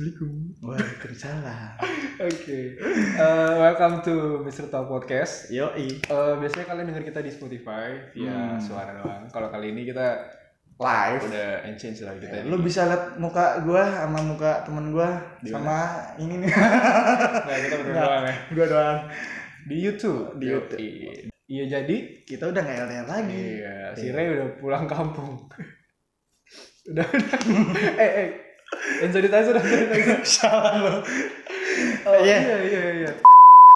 Assalamualaikum. Waalaikumsalam. Oke. Eh, welcome to Mr. Talk Podcast. Yoi. Eh, biasanya kalian denger kita di Spotify via Hmm. suara doang. Kalau kali ini kita live udah and change lah kita. Lu bisa lihat muka gua sama muka temen gua Di sama ini nih. Nah, kita berdua Nggak. doang ya. gua doang. Di YouTube. Di. YouTube. Iya jadi Kita udah nggak LDR lagi. Iya, si Ray udah pulang kampung. udah, udah. eh, eh. Yang sanitizer. Salah lu. Oh, Iya. iya, iya, iya.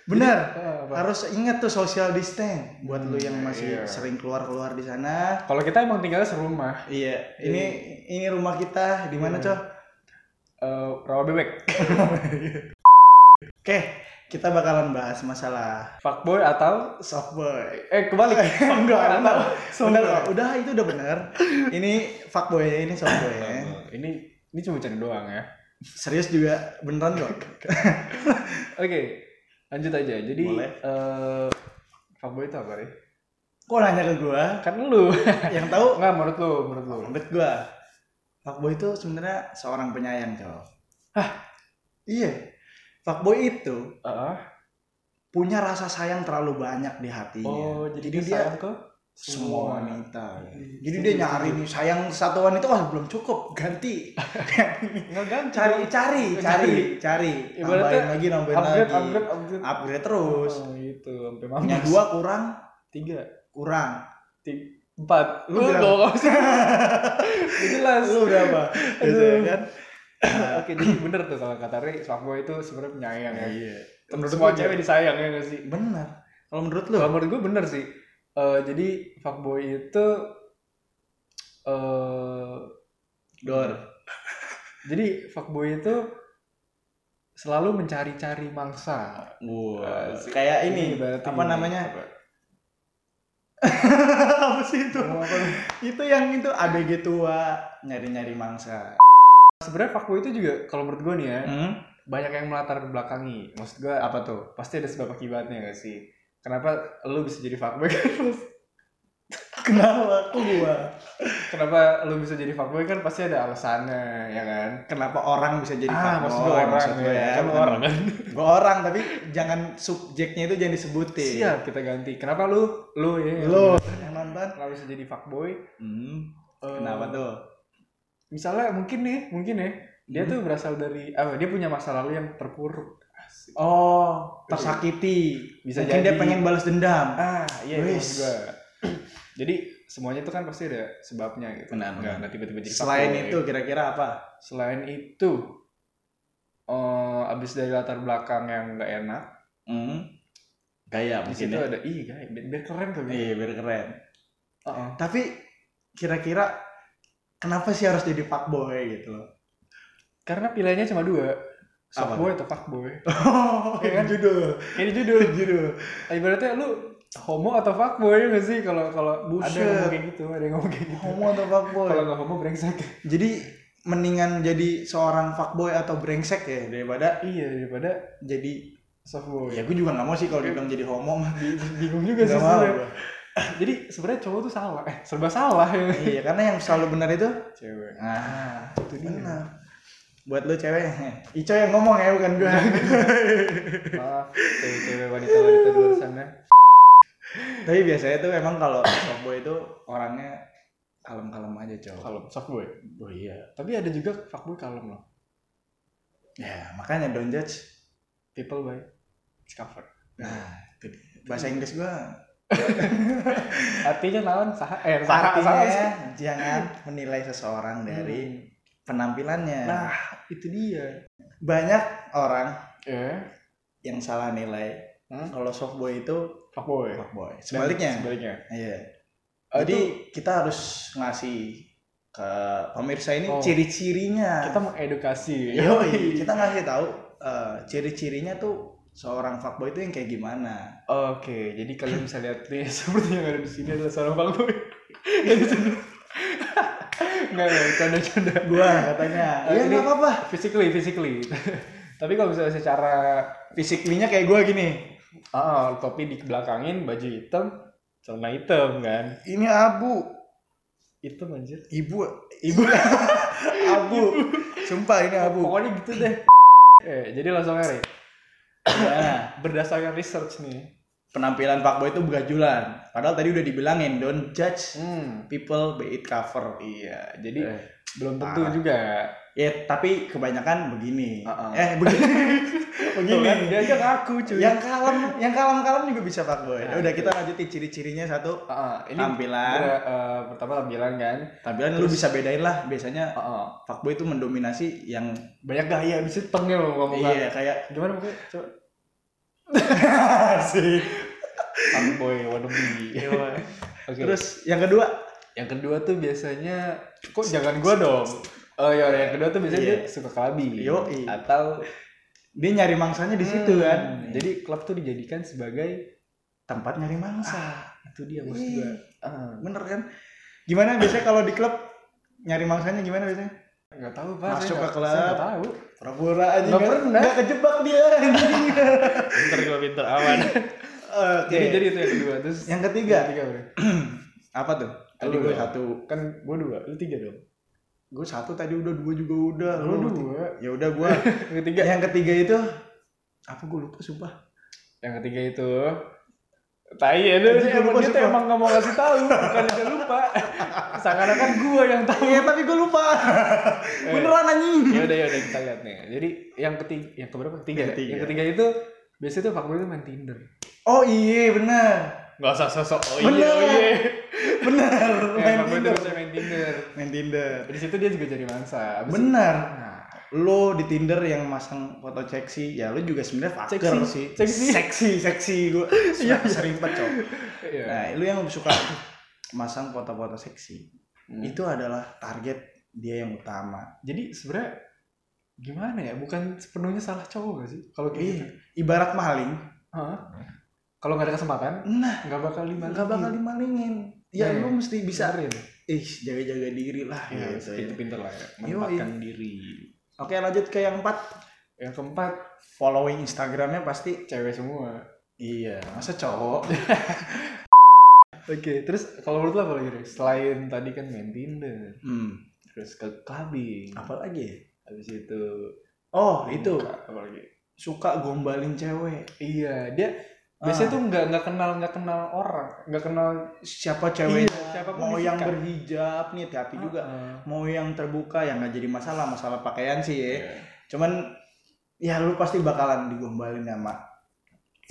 Benar. Ah? Harus ingat tuh social distance buat lu yang Hmm, masih iya. sering keluar-keluar di sana. Kalau kita emang tinggalnya serumah. Iya, ini ini rumah kita di mana, Iya. Coh? Eh, rawa bebek. Oke, kita bakalan bahas masalah Fuckboy atau softboy. eh kebalik. Enggak, atau Bener. Udah itu udah bener. Ini fuckboy ini softboy ya. ini ini cuma bercanda doang ya. Serius juga beneran kok. Oke, lanjut aja. Jadi Boleh. eh fuckboy itu apa nih? Kok nanya ke gua? Kan lu. Yang tahu Enggak menurut lu, menurut lu. menurut gua fuckboy itu sebenarnya seorang penyayang, Cow. Hah? Iya. Fuckboy itu Heeh. punya rasa sayang terlalu banyak di hatinya. Oh, jadi, Jadi dia dia sayang ke semua wanita. Iya. Jadi dia nyari nih sayang satu wanita wah belum cukup, ganti. Enggak ganti. cari cari cari cari Ibaratnya tambahin lagi nambahin upgrade, lagi upgrade, upgrade. upgrade terus Oh, gitu, sampai punya mampus. dua kurang tiga, kurang tiga, empat. Lu dong, jelas. lu berapa. Gitu ya kan Oke, jadi bener tuh kalau kata Ray, fuckboy itu sebenarnya penyayang ya. iya Menurut Semua cewek disayang ya nggak sih? benar kalau menurut lu Kalau menurut gue bener sih. Eh, jadi fuckboy itu eh dor jadi fuckboy itu selalu mencari-cari mangsa. Wah, Asik. kayak ini berarti apa namanya apa? apa sih itu Ngomong apa itu yang itu ABG tua nyari nyari mangsa Sebenarnya fuckboy itu juga kalau menurut gue nih ya, hmm? banyak yang melatar belakangi. Maksud gue apa tuh? Pasti ada sebab akibatnya gak sih? Kenapa lu bisa jadi fuckboy? kenapa kok gua Kenapa lu bisa jadi fuckboy kan pasti ada alasannya, ya kan? kenapa orang bisa jadi ah, fuckboy maksud gue orang maksud gua ya, kan orang kan. gua orang tapi jangan subjeknya itu jangan disebutin Siap kita ganti. Kenapa lu lu ya? Lo yang nonton? Kenapa bisa jadi fuckboy? Hmm, Eh, kenapa tuh? Misalnya mungkin nih, mungkin ya, dia Hmm. tuh berasal dari apa? Dia punya masa lalu yang terpuruk. Asik. Oh, tersakiti. Bisa Mungkin dia jadi. pengen balas dendam. Ah, iya itu Wis. maksud gua. Jadi semuanya itu kan pasti ada sebabnya gitu. Benar, Nggak, benar. nggak tiba-tiba jadi Selain fuckboy. itu kira-kira apa? selain itu eh abis dari latar belakang yang nggak enak, Hmm. Gaya di mungkin situ ya. ada iya guys, biar, biar keren tuh. Iya, biar keren. Heeh. Tapi kira-kira kenapa sih harus jadi fuckboy gitu loh? Karena pilihannya cuma dua. Apa? Fuckboy atau fuckboy. Oh, Iya kan? judul. Ini judul. Judul. Ibaratnya lu homo atau fuckboy ya nggak sih kalau kalau ada yang ngomong kayak gitu, ada yang ngomong kayak gitu. Homo atau fuckboy? Kalau nggak homo brengsek. Jadi mendingan jadi seorang fuckboy atau brengsek ya daripada iya daripada jadi softboy. ya gue juga nggak mau sih kalau dibilang jadi homo mah Bi- bingung juga sih sebenarnya. Jadi sebenarnya cowok tuh salah, eh serba salah ya. iya karena yang selalu benar itu Cewek. nah Itu dia. benar buat lu cewek Ico yang ngomong ya bukan gue Maaf, cewek-cewek wanita-wanita di luar sana. tapi biasanya tuh emang kalau fuckboy itu orangnya kalem-kalem aja cowok Kalau softboy. oh iya Tapi ada juga fuckboy kalem loh. ya makanya don't judge People by discover. nah itu bahasa Inggris gue Artinya lawan sah eh sah artinya jangan menilai seseorang dari penampilannya Nah, itu dia. banyak orang Ya, yang salah nilai Hmm? kalau softboy itu fuckboy. fuckboy Dan sebaliknya Sebaliknya. iya Oh, jadi itu kita harus ngasih ke pemirsa ini Oh. ciri-cirinya kita mengedukasi. Yoi, kita ngasih tahu eh, ciri-cirinya tuh seorang fuckboy itu yang kayak gimana Oke, jadi kalian bisa lihat nih seperti yang ada di sini adalah seorang fuckboy. Enggak, enggak, canda-canda. gua katanya Eh, iya nggak apa-apa Physically, physically. Tapi kalau misalnya secara fisiklinya kayak gua gini ah topi di belakangin, baju hitam, celana hitam kan. ini abu Itu anjir. Ibu, ibu, abu. Sumpah ini abu. Pokoknya gitu deh. eh, jadi langsung aja. Ray. Nah, Berdasarkan research nih. Penampilan fuckboy itu begajulan. Padahal tadi udah dibilangin don't judge Hmm. people by it cover. Iya, jadi Eh, belum tentu parah. juga. Ya, tapi kebanyakan begini. Uh-uh. Eh, begini. Tuh kan, begini. dia aja ngaku cuy. yang kalem, yang kalem-kalem juga bisa fuckboy. Nah, udah kita lanjutin ciri-cirinya satu. Ah, ini Tampilan. ber- eh, pertama tampilan kan. Tampilan lu bisa bedain lah. Biasanya Ah, ah. fuckboy itu mendominasi yang banyak gaya bisa loh ngomong iya kayak Gimana pokoknya? Coba. sih. Fuckboy wannabe. Oke. Terus yang kedua, yang kedua tuh biasanya kok jangan gua dong. Oh iya, yang kedua tuh biasanya Iya. dia suka clubbing. Yoi. Atau dia nyari mangsanya di situ Hmm, kan. Jadi klub tuh dijadikan sebagai tempat nyari mangsa. ah, itu dia maksud Iya. gua. Ah, Bener kan? Gimana biasanya kalau di klub nyari mangsanya gimana biasanya? enggak tahu Pak. Masuk ke klub. Enggak tahu. Pura-pura aja Nggak kan? pernah. Nggak kejebak dia. Pinter gua pinter aman. Oke. Jadi jadi itu yang kedua terus yang ketiga yang ketiga apa tuh? Tadi gue satu. Kan gua dua, lu tiga dong. Gue satu tadi udah dua juga udah. Lu Lu dua. Ya udah gue. Yang ketiga. yang ketiga itu apa gue lupa sumpah. Yang ketiga itu Tai ya, lu emang lupa, dia emang gak mau ngasih tahu, bukan dia lupa. Seakan-akan gua yang tahu. Iya tapi gue lupa. Beneran anjing. ya udah ya udah kita lihat nih. Jadi yang ketiga, yang keberapa? Ketiga. Yang ketiga. Yang ketiga itu biasanya tuh fuckboy itu main Tinder. Oh iya bener. Gak usah sosok. Oh Bener. iya, oh iya. Bener. Ya, Main Tinder. main Tinder. Main Tinder. Di situ dia juga jadi mangsa. Abis itu- Bener. Nah, Lo di Tinder yang masang foto seksi, ya lo juga sebenarnya Seksi. sih. Seksi. seksi, seksi gue. Iya, iya. Serimpet cok. iya. Nah, lu yang suka masang foto-foto seksi, Hmm. itu adalah target dia yang utama. Jadi sebenarnya gimana ya? Bukan sepenuhnya salah cowok gak sih? Kalau kayak Iya. gitu. Ibarat maling, Hah? Kalau nggak ada kesempatan, nah nggak bakal lima. nggak bakal dimalingin. Ya Iya. lu mesti bisa, Benerin. ih jaga-jaga diri lah. Ya, gitu, ya. pinter-pinter lah ya. Yoi. Menempatkan diri. Oke lanjut ke yang empat, Yang keempat, following Instagramnya pasti. cewek semua. Iya, masa cowok? Oke, terus kalau menurut lo apa lagi? Selain tadi kan main Tinder, Hmm, terus ke clubbing, apa lagi? habis itu Oh itu apa lagi? suka gombalin cewek. Iya, dia biasanya tuh nggak nggak kenal nggak kenal orang, nggak kenal Siapa ceweknya? Iya, siapa pun mau yang berhijab nih hati-hati juga. Heeh. Mau yang terbuka yang nggak jadi masalah masalah pakaian sih ya. Iya. Cuman ya lu pasti bakalan digombalin sama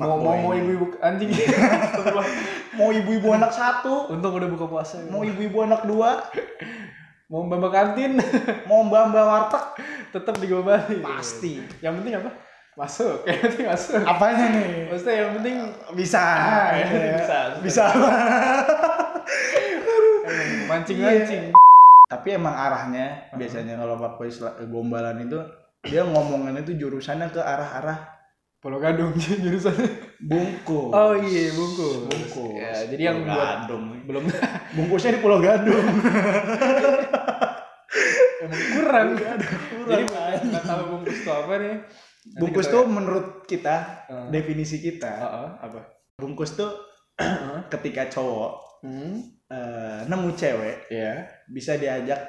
Mau mau mau ibu-ibu anjing. mau ibu-ibu anak satu, Untung udah buka puasa. ya. mau ibu-ibu anak dua, mau mbak kantin, mau mbak-mbak warteg, tetap digombalin. pasti. Yang penting apa? Masuk. Yang penting masuk. Apanya nih? Maksudnya yang penting Bisa. Ah, ya. bisa. Bisa. mancing-mancing. Tapi emang arahnya biasanya kalau fuckboy sel- gombalan itu dia ngomongin itu jurusannya ke arah-arah Pulau Gadung jurusannya. bungkus. Oh iya, bungkus. Bungkus. Ya, jadi yang buat Gadung. belum Bungkusnya di Pulau Gadung. emang kurang. kurang, jadi nggak tahu bungkus itu apa nih? Nanti Bungkus kita- tuh menurut kita, Heeh. definisi kita, Heeh, apa? bungkus tuh ketika cowok Hmm, eh, nemu cewek ya. bisa diajak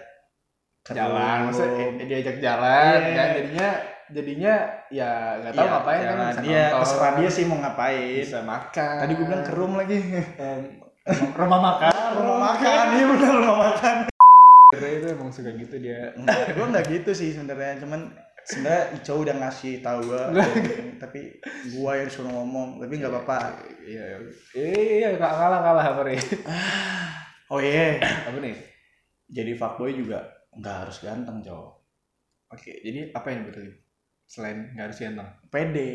Jalan, maksudnya eh, diajak jalan Iya. kan jadinya jadinya ya nggak tahu Iya, ngapain kan bisa dia nonton, terserah dia sih mau ngapain. bisa makan. Tadi gue bilang ke room lagi. Rumah makan, rumah makan, iya benar rumah makan. Itu emang suka gitu dia. Gue enggak gitu sih sebenarnya, cuman sebenarnya cowok udah ngasih tahu gue, tapi gua yang suruh ngomong, tapi nggak apa-apa. Iya, iya, iya, kalah kalah apa nih? Oh iya, Apa nih? jadi fuckboy juga nggak harus ganteng cowok, Oke, jadi apa yang betul? Selain nggak harus ganteng. pede,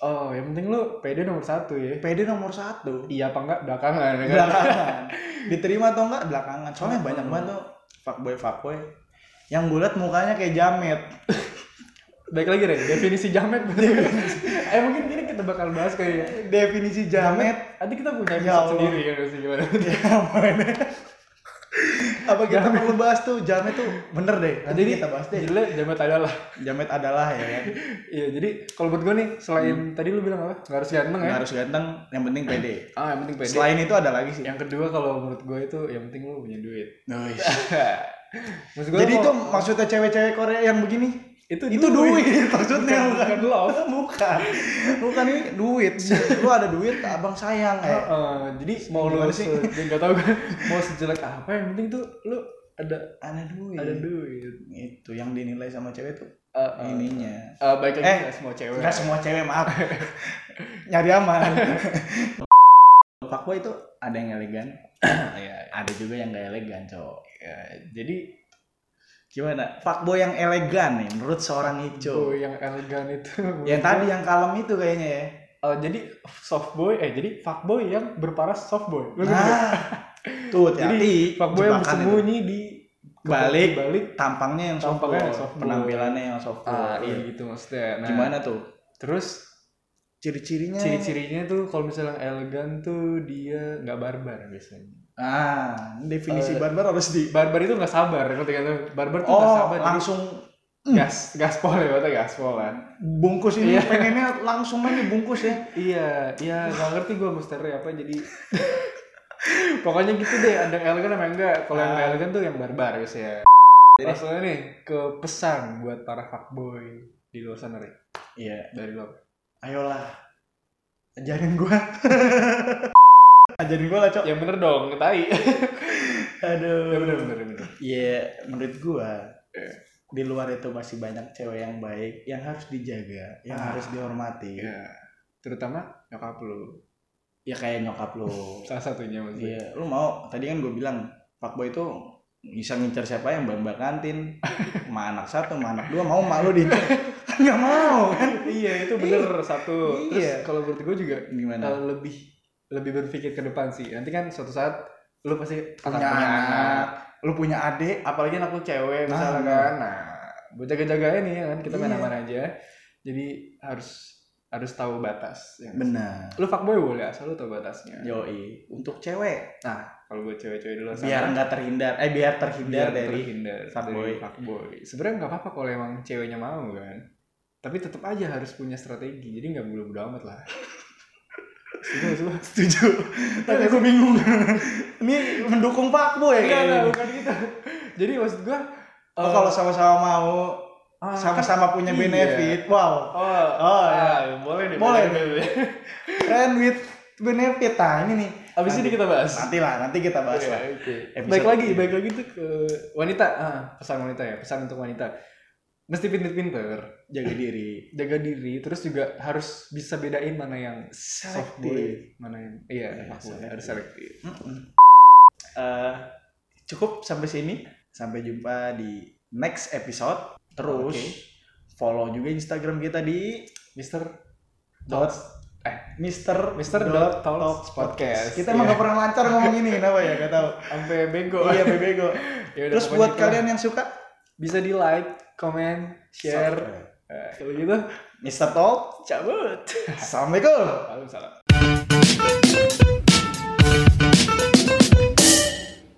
Oh, yang penting lu PD nomor satu ya. pede nomor satu. Iya apa enggak belakangan ya kan? Belakangan, diterima atau enggak belakangan. Soalnya banyak banget tuh fuckboy fuckboy yang gue liat mukanya kayak jamet. Baik lagi deh, definisi jamet. eh mungkin ini kita bakal bahas kayak Definisi jamet Nanti kita punya Ya episode Allah. sendiri ya nggak sih gimana? ya mana apa kita perlu bahas tuh jamet tuh bener deh nanti jadi kita bahas deh Jadi jamet adalah. jamet adalah ya kan Iya, jadi kalau buat gue nih selain tadi lu bilang apa? Gak harus ganteng ya. nggak harus ganteng yang penting pede Ah, yang penting pede. selain itu ada lagi sih Yang kedua kalau menurut gue itu yang penting lu punya duit. Nuis. Maksud jadi mau- itu maksudnya cewek-cewek Korea yang begini? Itu itu duit. maksudnya. Bukan- bukan love. bukan. Bukan ini duit. Lu ada duit abang sayang ya Heeh, jadi mau lu sih? se- nggak tahu gue mau sejelek apa yang penting tuh lu ada ada duit. Ada duit. itu yang dinilai sama cewek tuh Eh, eh, ininya. Eh, baik lagi Eh, semua cewek. Enggak semua cewek maaf. Nyari aman. Fuckboy itu ada yang elegan. Iya, ada juga yang gak elegan cowok iya. jadi gimana fuckboy yang elegan nih menurut seorang Ico boy yang elegan itu yang tadi yang kalem itu kayaknya ya Eh, jadi soft boy eh jadi fuckboy yang berparas soft boy. Lu nah tuh Jadi hati-hati fuckboy yang jebakan itu. bersembunyi di Balik. balik tampangnya yang soft Tampangnya boy, yang soft boy. penampilannya yang soft boy ah iya gitu maksudnya. Nah, gimana tuh Terus ciri-cirinya ciri-cirinya tuh kalau misalnya elegan tuh dia nggak barbar biasanya. ah definisi Eh, barbar harus di Barbar itu nggak sabar, ngerti kan? Barbar tuh nggak oh sabar. jadi langsung gas gaspol ya, berarti gaspol kan. bungkus ini Iya. pengennya langsung aja bungkus ya Iya, iya nggak ngerti gue misteri apa jadi pokoknya gitu deh ada elegan sama yang enggak kalau yang Ah. elegan tuh yang barbar biasanya Jadi- Maksudnya nih ke pesan buat para fuckboy di luar sana nih iya dari lo ayolah. Ajarin gua. Ajarin gua lah cok. Yang bener dong tai. Aduh. Ya bener bener bener. Iya, menurut gua Iya. di luar itu masih banyak cewek yang baik yang harus dijaga, yang Ah. harus dihormati. ya terutama nyokap lu. Ya kayak nyokap lu. salah satunya maksudnya. Iya, lu mau tadi kan gue bilang fuckboy itu bisa ngincer siapa yang mbak kantin. Sama anak satu sama anak dua mau mak lu diincer kan nggak mau kan? Iya itu bener satu. Terus Iya. kalau menurut gue juga gimana? eh, lebih lebih berpikir ke depan sih. Nanti kan suatu saat lu pasti punya anak. lu punya adik apalagi anak lu cewek Nah. misalnya kan. Nah buat jaga-jagain nih kan kita main Iya. aman aja. Jadi harus harus tahu batas ya. benar. Lu fuckboy boleh asal lu tahu batasnya. Yoi. Untuk cewek. Nah kalau buat cewek-cewek sana biar nggak terhindar eh biar terhindar biar dari terhindar fuckboy. fuckboy sebenarnya nggak apa-apa kalau emang ceweknya mau kan tapi tetap aja harus punya strategi jadi nggak bulu-bulu amat lah Setuju, setuju. setuju tapi aku bingung ini mendukung fuckboy kayaknya enggak, bukan gitu. Jadi maksud gua Oh, eh, kalau sama-sama mau ah, sama-sama punya iya. benefit, wow. Oh, Oh, ah, ya. boleh. Boleh. boleh. Friend with benefit. Nah, ini nih. Abis ini kita bahas. Nanti lah, nanti kita bahas Iya, lah. Episode Baik lagi, baik lagi tuh ke wanita. Ah, pesan wanita ya, pesan untuk wanita. Mesti pinter-pinter, Jaga diri. jaga diri, terus juga harus bisa bedain mana yang soft boy, mana yang iya, selektif. harus selektif. Mm-mm. Eh, cukup sampai sini. Sampai jumpa di next episode. Terus Oke. follow juga Instagram kita di Mister dot eh Mister Mister dot Talks Podcast. Kita emang Iya. gak pernah lancar ngomong ini, kenapa ya? Gak tahu. sampai bego. iya, bebego. Ya udah, Terus buat itulah. kalian yang suka, bisa di like, comment, share. kalau gitu, Mister Talk. cabut. Assalamualaikum. Waalaikumsalam.